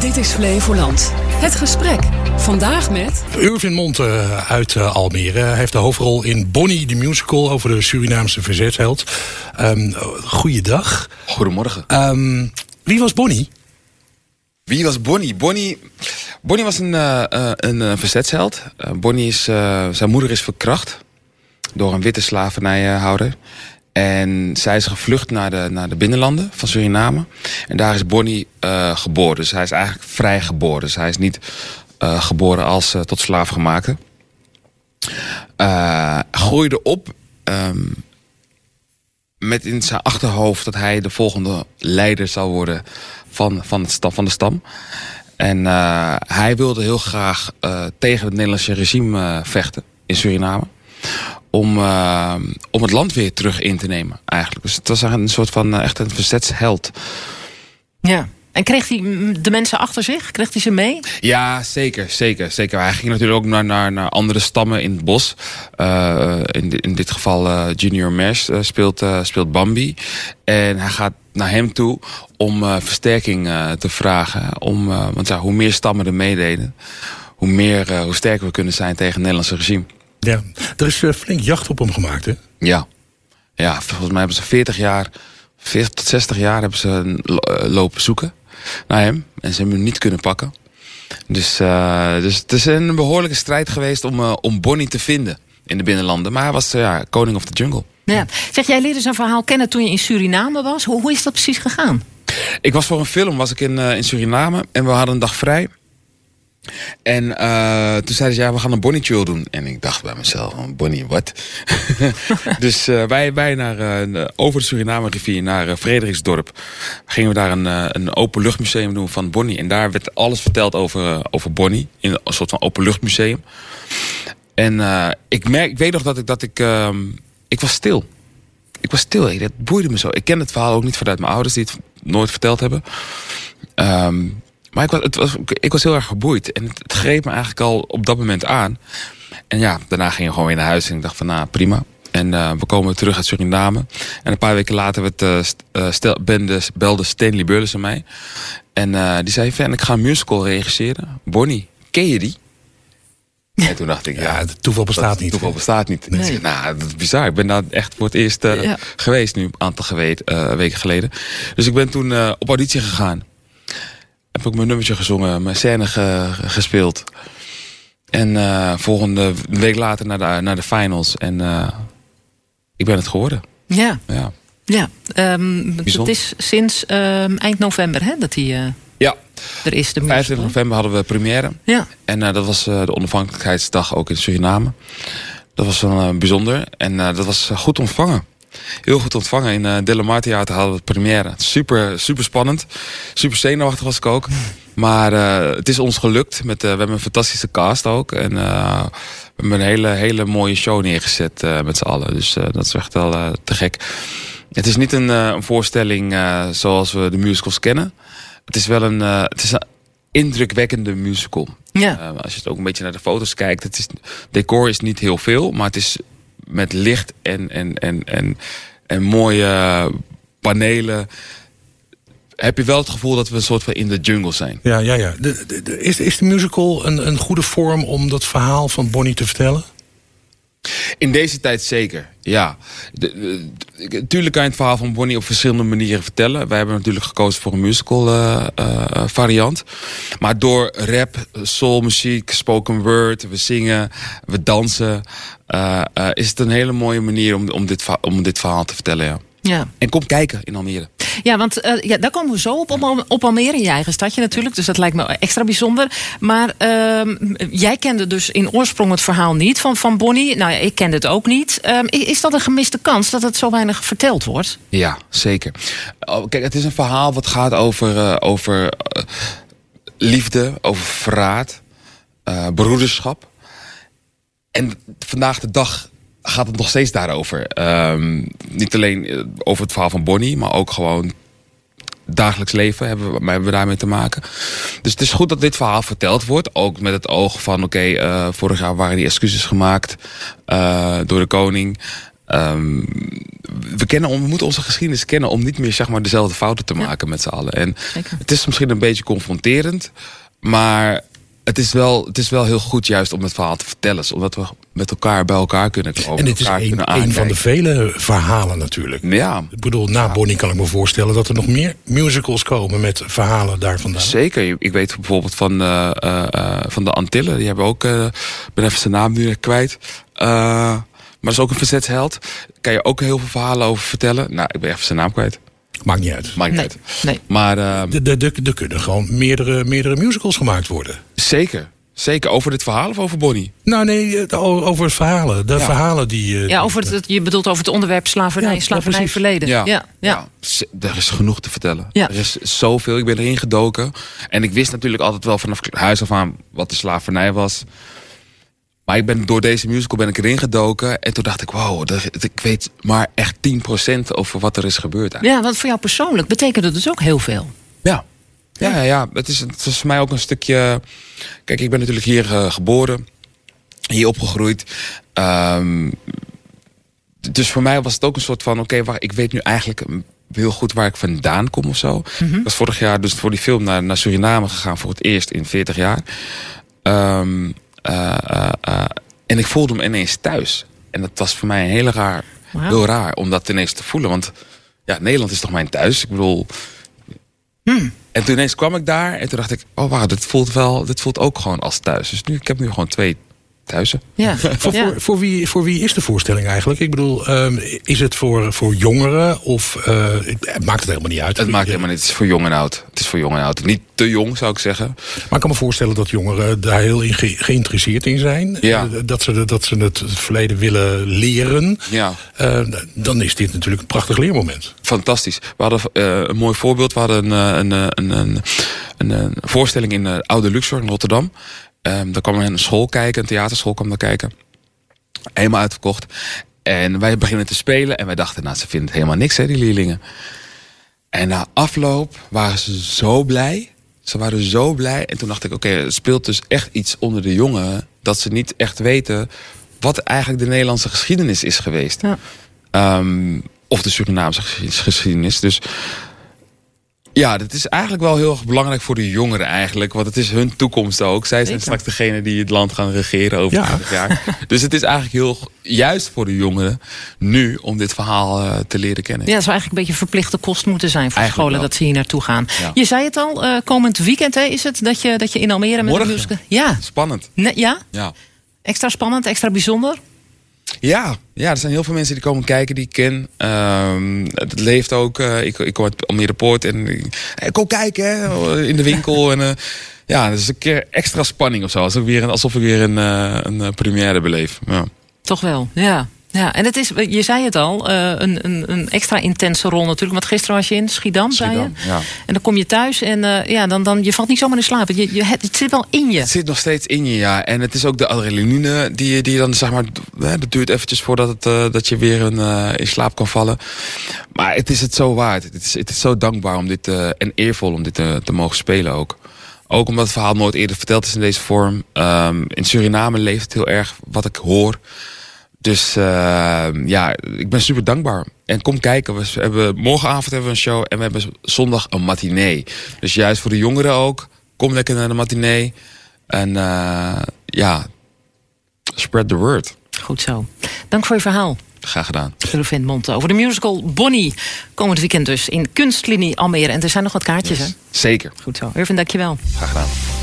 Dit is Flevoland. Het gesprek. Vandaag met... Urvin Monte uit uh, Almere. Hij heeft de hoofdrol in Bonnie, de musical over de Surinaamse verzetsheld. Um, goeiedag. Goedemorgen. Um, wie was Bonnie? Wie was Bonnie? Bonnie, Bonnie was een, uh, een verzetsheld. Bonnie is, zijn moeder is verkracht door een witte slavernijhouder. En zij is gevlucht naar de, naar de binnenlanden van Suriname. En daar is Bonnie uh, geboren. Dus hij is eigenlijk vrij geboren. Dus hij is niet uh, geboren als uh, tot slaafgemaakte. groeide op um, met in zijn achterhoofd dat hij de volgende leider zou worden van, van, het van de stam. En hij wilde heel graag tegen het Nederlandse regime vechten in Suriname om, uh, om het land weer terug in te nemen eigenlijk. Dus het was een soort van uh, echt een verzetsheld. Ja. En kreeg hij de mensen achter zich? Kreeg hij ze mee? Ja, zeker. zeker, zeker. Hij ging natuurlijk ook naar, naar, naar andere stammen in het bos. Uh, in, in dit geval uh, Junior Mesh uh, speelt, speelt Bambi. En hij gaat naar hem toe om versterking te vragen. Om, want ja, hoe meer stammen er meededen... hoe, meer, hoe sterker we kunnen zijn tegen het Nederlandse regime. Ja, er is uh, flink jacht op hem gemaakt, hè? Ja. Ja, volgens mij hebben ze 40 jaar, 40 tot 60 jaar hebben ze uh, lopen zoeken naar hem. En ze hebben hem niet kunnen pakken. Dus, uh, dus het is een behoorlijke strijd geweest om, om Bonnie te vinden in de binnenlanden. Maar hij was ja, koning of the jungle. Ja. Zeg, jij leerde zijn verhaal kennen toen je in Suriname was. Hoe, hoe is dat precies gegaan? Ik was voor een film was ik in, in Suriname en we hadden een dag vrij. En uh, toen zeiden ze, ja, we gaan een Bonnie Chill doen. En ik dacht bij mezelf, Bonnie, wat? dus uh, wij, wij naar, uh, over de Suriname rivier naar Frederiksdorp. Gingen we daar een, een openluchtmuseum doen van Bonnie. En daar werd alles verteld over, over Bonnie. In een soort van openluchtmuseum. En ik, merk, ik weet nog dat ik, dat ik, ehm, ik was stil. Ik was stil, dat boeide me zo. Ik ken het verhaal ook niet vanuit mijn ouders die het nooit verteld hebben. Um, maar ik was, het was, ik was heel erg geboeid. En het, het, greep me eigenlijk al op dat moment aan. En ja, daarna ging je gewoon weer naar huis. En ik dacht van, nou, prima. En uh, we komen terug uit Suriname. En een paar weken later werd, uh, stel, bende, belde Stanley Burles aan mij. En uh, die zei, van, ik ga een musical regisseren. Bonnie, ken je die? En toen dacht ik, ja, ja het toeval bestaat niet. toeval bestaat niet. Nee. Zei, nou, dat is bizar. Ik ben daar echt voor het eerst uh, ja. geweest nu, een aantal uh, weken geleden. Dus ik ben toen uh, op auditie gegaan heb ik mijn nummertje gezongen, mijn scène ge, gespeeld. En uh, volgende week later naar de, naar de finals. En uh, ik ben het geworden. Ja. Ja. ja um, het is sinds um, eind november hè, dat hij uh, ja. er is. De 25 november hadden we première. Ja. En dat was de onafhankelijkheidsdag ook in Suriname. Dat was wel bijzonder. En dat was goed ontvangen heel goed ontvangen. In uh, Delamar Theater hadden we het première. Super, super spannend. Super zenuwachtig was ik ook. Maar uh, het is ons gelukt. Met, uh, we hebben een fantastische cast ook. En we hebben een hele, hele mooie show neergezet met z'n allen. Dus dat is echt wel te gek. Het is niet een, een voorstelling zoals we de musicals kennen. Het is wel een, het is een indrukwekkende musical. Ja. als je het ook een beetje naar de foto's kijkt. Het is, decor is niet heel veel, maar het is met licht en, en, en, en, en mooie panelen heb je wel het gevoel dat we een soort van in de jungle zijn. Ja, ja, ja. De, de, is, is de musical een, een goede vorm om dat verhaal van Bonnie te vertellen? In deze tijd zeker, ja. Natuurlijk kan je het verhaal van Bonnie op verschillende manieren vertellen. Wij hebben natuurlijk gekozen voor een musical uh, uh, variant. Maar door rap, soulmuziek, spoken word, we zingen, we dansen... Is het een hele mooie manier om, om, dit, om dit verhaal te vertellen, ja. Ja. En kom kijken in Almere. Ja, want uh, ja, daar komen we zo op, op, op Almere, je eigen stadje natuurlijk. Dus dat lijkt me extra bijzonder. Maar uh, jij kende dus in oorsprong het verhaal niet van, van Bonnie. Nou ja, ik kende het ook niet. Uh, is dat een gemiste kans dat het zo weinig verteld wordt? Ja, zeker. Oh, kijk, het is een verhaal wat gaat over, uh, over liefde, over verraad, broederschap. En vandaag de dag gaat het nog steeds daarover. Um, niet alleen eh, over het verhaal van Bonnie, maar ook gewoon dagelijks leven hebben we, hebben we daarmee te maken. Dus het is goed dat dit verhaal verteld wordt. Ook met het oog van, oké, okay, uh, vorig jaar waren die excuses gemaakt uh, door de koning. ehm, we, kennen, we moeten onze geschiedenis kennen om niet meer zeg maar, dezelfde fouten te maken met z'n allen. En Zeker. het is misschien een beetje confronterend, maar het is, wel, het is wel heel goed juist om het verhaal te vertellen. Omdat we met elkaar bij elkaar kunnen komen. En dit is een, van de vele verhalen natuurlijk. Ja, Ik bedoel, na Bonnie kan ik me voorstellen dat er nog meer musicals komen met verhalen daar vandaan. Zeker. Ik weet bijvoorbeeld van, eh, eh, eh, van de Antillen. Die hebben ook, eh, ik ben even zijn naam nu kwijt. Eh, maar dat is ook een verzetsheld. Kan je ook heel veel verhalen over vertellen. Nou, ik ben even zijn naam kwijt. Maakt niet uit. Maakt niet Nee, uit. nee. Maar er kunnen gewoon meerdere, meerdere musicals gemaakt worden. zeker. Zeker. Over dit verhaal of over Bonnie? Nou nee, het- o- over het verhalen. De Ja. verhalen die... eh, Ja, over het, je bedoelt over het onderwerp slavernij, Ja, slavernij verleden. Ja, ja. Ja, Er is genoeg te vertellen. Ja. Er is zoveel. Ik ben erin gedoken. En ik wist natuurlijk altijd wel vanaf huis af aan wat de slavernij was. Maar ik ben, door deze musical ben ik erin gedoken. En toen dacht ik, wow, dat- ik weet maar echt 10% over wat er is gebeurd. Eigenlijk. Ja, want voor jou persoonlijk betekent het dus ook heel veel. Ja. Ja, ja, ja. Het, is, het was voor mij ook een stukje... Kijk, ik ben natuurlijk hier eh, geboren. Hier opgegroeid. Ehm, dus voor mij was het ook een soort van... Oké, waar ik weet nu eigenlijk heel goed waar ik vandaan kom of zo. Ik was vorig jaar dus voor die film naar, naar Suriname gegaan... voor het eerst in 40 jaar. Ehm, eh, eh, en ik voelde me ineens thuis. En dat was voor mij een hele raar, heel raar om dat ineens te voelen. Want ja, Nederland is toch mijn thuis? Ik bedoel... En toen ineens kwam ik daar en toen dacht ik, oh wauw, dit voelt wel, dit voelt ook gewoon als thuis. Dus nu, ik heb nu gewoon twee thuizen. Ja, Voor, ja. voor, voor, wie, voor wie is de voorstelling eigenlijk? Ik bedoel, ehm, is het voor, voor jongeren of eh, het maakt het helemaal niet uit? Het maakt helemaal niet, het is voor jong en oud. Het is voor jong en oud. Niet te jong zou ik zeggen. Maar ik kan me voorstellen dat jongeren daar heel in ge- geïnteresseerd in zijn. Ja. Eh, Dat, ze, de- dat ze het verleden willen leren. Ja, Eh, dan is dit natuurlijk een prachtig leermoment. fantastisch. We hadden eh, een mooi voorbeeld. We hadden een, een, een, een, een, een voorstelling in de Oude Luxor in Rotterdam. Ehm daar kwam een school kijken, een theaterschool kwam daar kijken. Helemaal uitverkocht. En wij beginnen te spelen en wij dachten, nou ze vinden het helemaal niks hè, die leerlingen. En na afloop waren ze zo blij. Ze waren zo blij. En toen dacht ik, oké, het speelt dus echt iets onder de jongeren. Dat ze niet echt weten wat eigenlijk de Nederlandse geschiedenis is geweest. Ja. Ehm, of de Surinaamse geschied- geschiedenis. Dus ja, dat is eigenlijk wel heel erg belangrijk voor de jongeren eigenlijk. Want het is hun toekomst ook. Zij zijn straks degene die het land gaan regeren over Ja. 20 jaar. Dus het is eigenlijk heel juist voor de jongeren nu om dit verhaal eh, te leren kennen. Ja, het zou eigenlijk een beetje verplichte kost moeten zijn voor Eigenlijk scholen wel. dat ze hier naartoe gaan. Ja. Je zei het al, eh, komend weekend hè, is het dat je, dat je in Almere met Morgen. de musical... Ja, Spannend. Ne- ja, Ja. extra spannend, extra bijzonder. Ja, ja, er zijn heel veel mensen die komen kijken die ik ken. Ehm, het leeft ook. eh, ik, ik kom uit Almere Poort en ik hey, kom kijken hè, in de winkel. en, eh, ja, dat is een keer extra spanning of zo. Alsof ik weer, een- alsof ik weer een, eh, een eh, première beleef. Ja. Toch wel, ja. Ja, en het is, je zei het al, eh, een, een, een extra intense rol natuurlijk. Want gisteren was je in Schiedam, zei je. Ja. En dan kom je thuis en eh, ja, dan, dan, je valt niet zomaar in slaap. Je, je, het, zit wel in je. Het zit nog steeds in je, ja. En het is ook de adrenaline die, je- die je dan, zeg maar... Dat duurt eventjes voordat het, eh, dat je weer een, in slaap kan vallen. Maar het is het zo waard. Het is, het is zo dankbaar om dit... en eervol om dit te mogen spelen ook. Ook omdat het verhaal nooit eerder verteld is in deze vorm. Ehm, in Suriname leeft het heel erg wat ik hoor. Dus eh, ja, ik ben super dankbaar. En kom kijken. We hebben, morgenavond hebben we een show en we hebben zondag een matinee. Dus juist voor de jongeren ook. Kom lekker naar de matinee. En eh, ja, spread the word. Goed zo. Dank voor je verhaal. Graag gedaan. Rufin Monte over de musical Bonnie. Komend weekend dus in Kunstlinie Almere. En er zijn nog wat kaartjes, hè? Zeker. Goed zo. Rufin, dank je wel. Graag gedaan.